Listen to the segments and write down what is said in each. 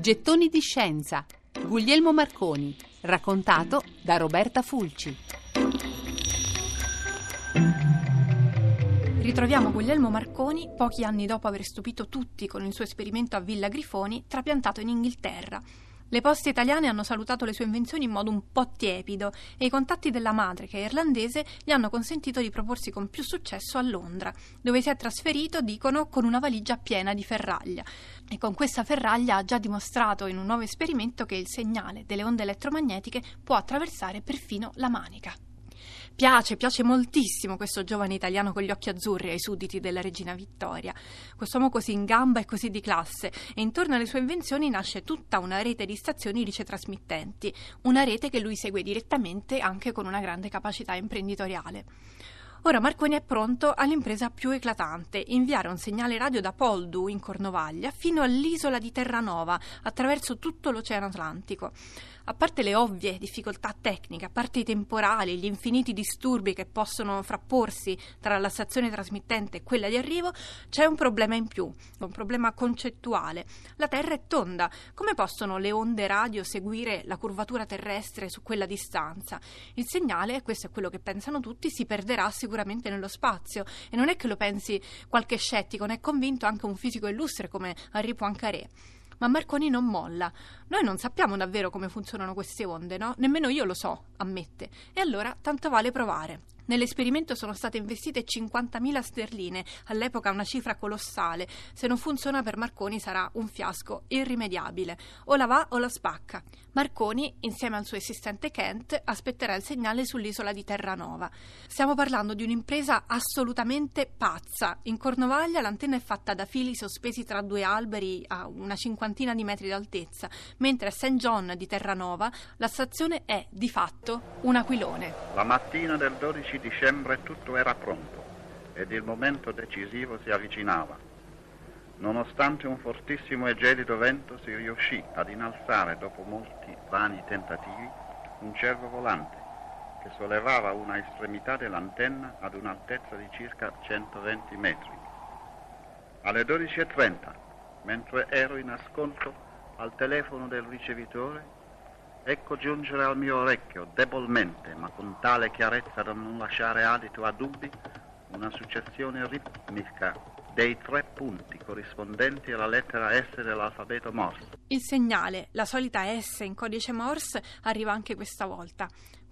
Gettoni di scienza. Guglielmo Marconi. Raccontato da Roberta Fulci. Ritroviamo Guglielmo Marconi pochi anni dopo aver stupito tutti con il suo esperimento a Villa Grifoni, trapiantato in Inghilterra. Le poste italiane hanno salutato le sue invenzioni in modo un po' tiepido e i contatti della madre, che è irlandese, gli hanno consentito di proporsi con più successo a Londra, dove si è trasferito, dicono, con una valigia piena di ferraglia. E con questa ferraglia ha già dimostrato in un nuovo esperimento che il segnale delle onde elettromagnetiche può attraversare perfino la manica. Piace, piace moltissimo questo giovane italiano con gli occhi azzurri ai sudditi della regina Vittoria. Quest'uomo così in gamba e così di classe, e intorno alle sue invenzioni nasce tutta una rete di stazioni ricetrasmittenti, una rete che lui segue direttamente anche con una grande capacità imprenditoriale. Ora Marconi è pronto all'impresa più eclatante, inviare un segnale radio da Poldu in Cornovaglia fino all'isola di Terranova, attraverso tutto l'Oceano Atlantico. A parte le ovvie difficoltà tecniche, a parte i temporali, gli infiniti disturbi che possono frapporsi tra la stazione trasmittente e quella di arrivo, c'è un problema in più, un problema concettuale. La Terra è tonda, come possono le onde radio seguire la curvatura terrestre su quella distanza? Il segnale, questo è quello che pensano tutti, si perderà sicuramente nello spazio e non è che lo pensi qualche scettico, ne è convinto anche un fisico illustre come Henri Poincaré. Ma Marconi non molla. Noi non sappiamo davvero come funzionano queste onde, no? Nemmeno io lo so, ammette. E allora tanto vale provare. Nell'esperimento sono state investite 50.000 sterline, all'epoca una cifra colossale. Se non funziona per Marconi sarà un fiasco irrimediabile. O la va o la spacca. Marconi, insieme al suo assistente Kent, aspetterà il segnale sull'isola di Terranova. Stiamo parlando di un'impresa assolutamente pazza. In Cornovaglia l'antenna è fatta da fili sospesi tra due alberi a una cinquantina di metri d'altezza, mentre a St. John di Terranova la stazione è di fatto un aquilone. La mattina del 12 dicembre tutto era pronto ed il momento decisivo si avvicinava. Nonostante un fortissimo e gelido vento si riuscì ad innalzare dopo molti vani tentativi un cervo volante che sollevava una estremità dell'antenna ad un'altezza di circa 120 metri. Alle 12.30, mentre ero in ascolto al telefono del ricevitore, Ecco giungere al mio orecchio, debolmente, ma con tale chiarezza da non lasciare adito a dubbi, una successione ritmica dei tre punti corrispondenti alla lettera S dell'alfabeto Morse. Il segnale, la solita S in codice Morse, arriva anche questa volta.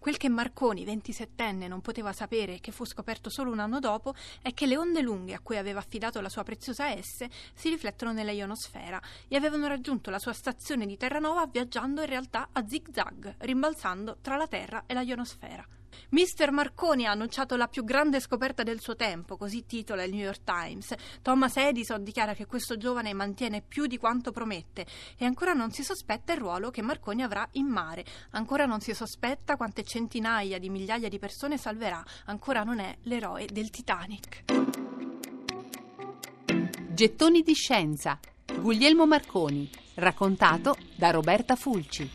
Quel che Marconi, 27enne, non poteva sapere e che fu scoperto solo un anno dopo è che le onde lunghe a cui aveva affidato la sua preziosa S si riflettono nella ionosfera e avevano raggiunto la sua stazione di Terranova viaggiando in realtà a zig-zag, rimbalzando tra la Terra e la ionosfera. Mister Marconi ha annunciato la più grande scoperta del suo tempo, così titola il New York Times. Thomas Edison dichiara che questo giovane mantiene più di quanto promette e ancora non si sospetta il ruolo che Marconi avrà in mare, ancora non si sospetta quante centinaia di migliaia di persone salverà, ancora non è l'eroe del Titanic. Gettoni di scienza. Guglielmo Marconi, raccontato da Roberta Fulci.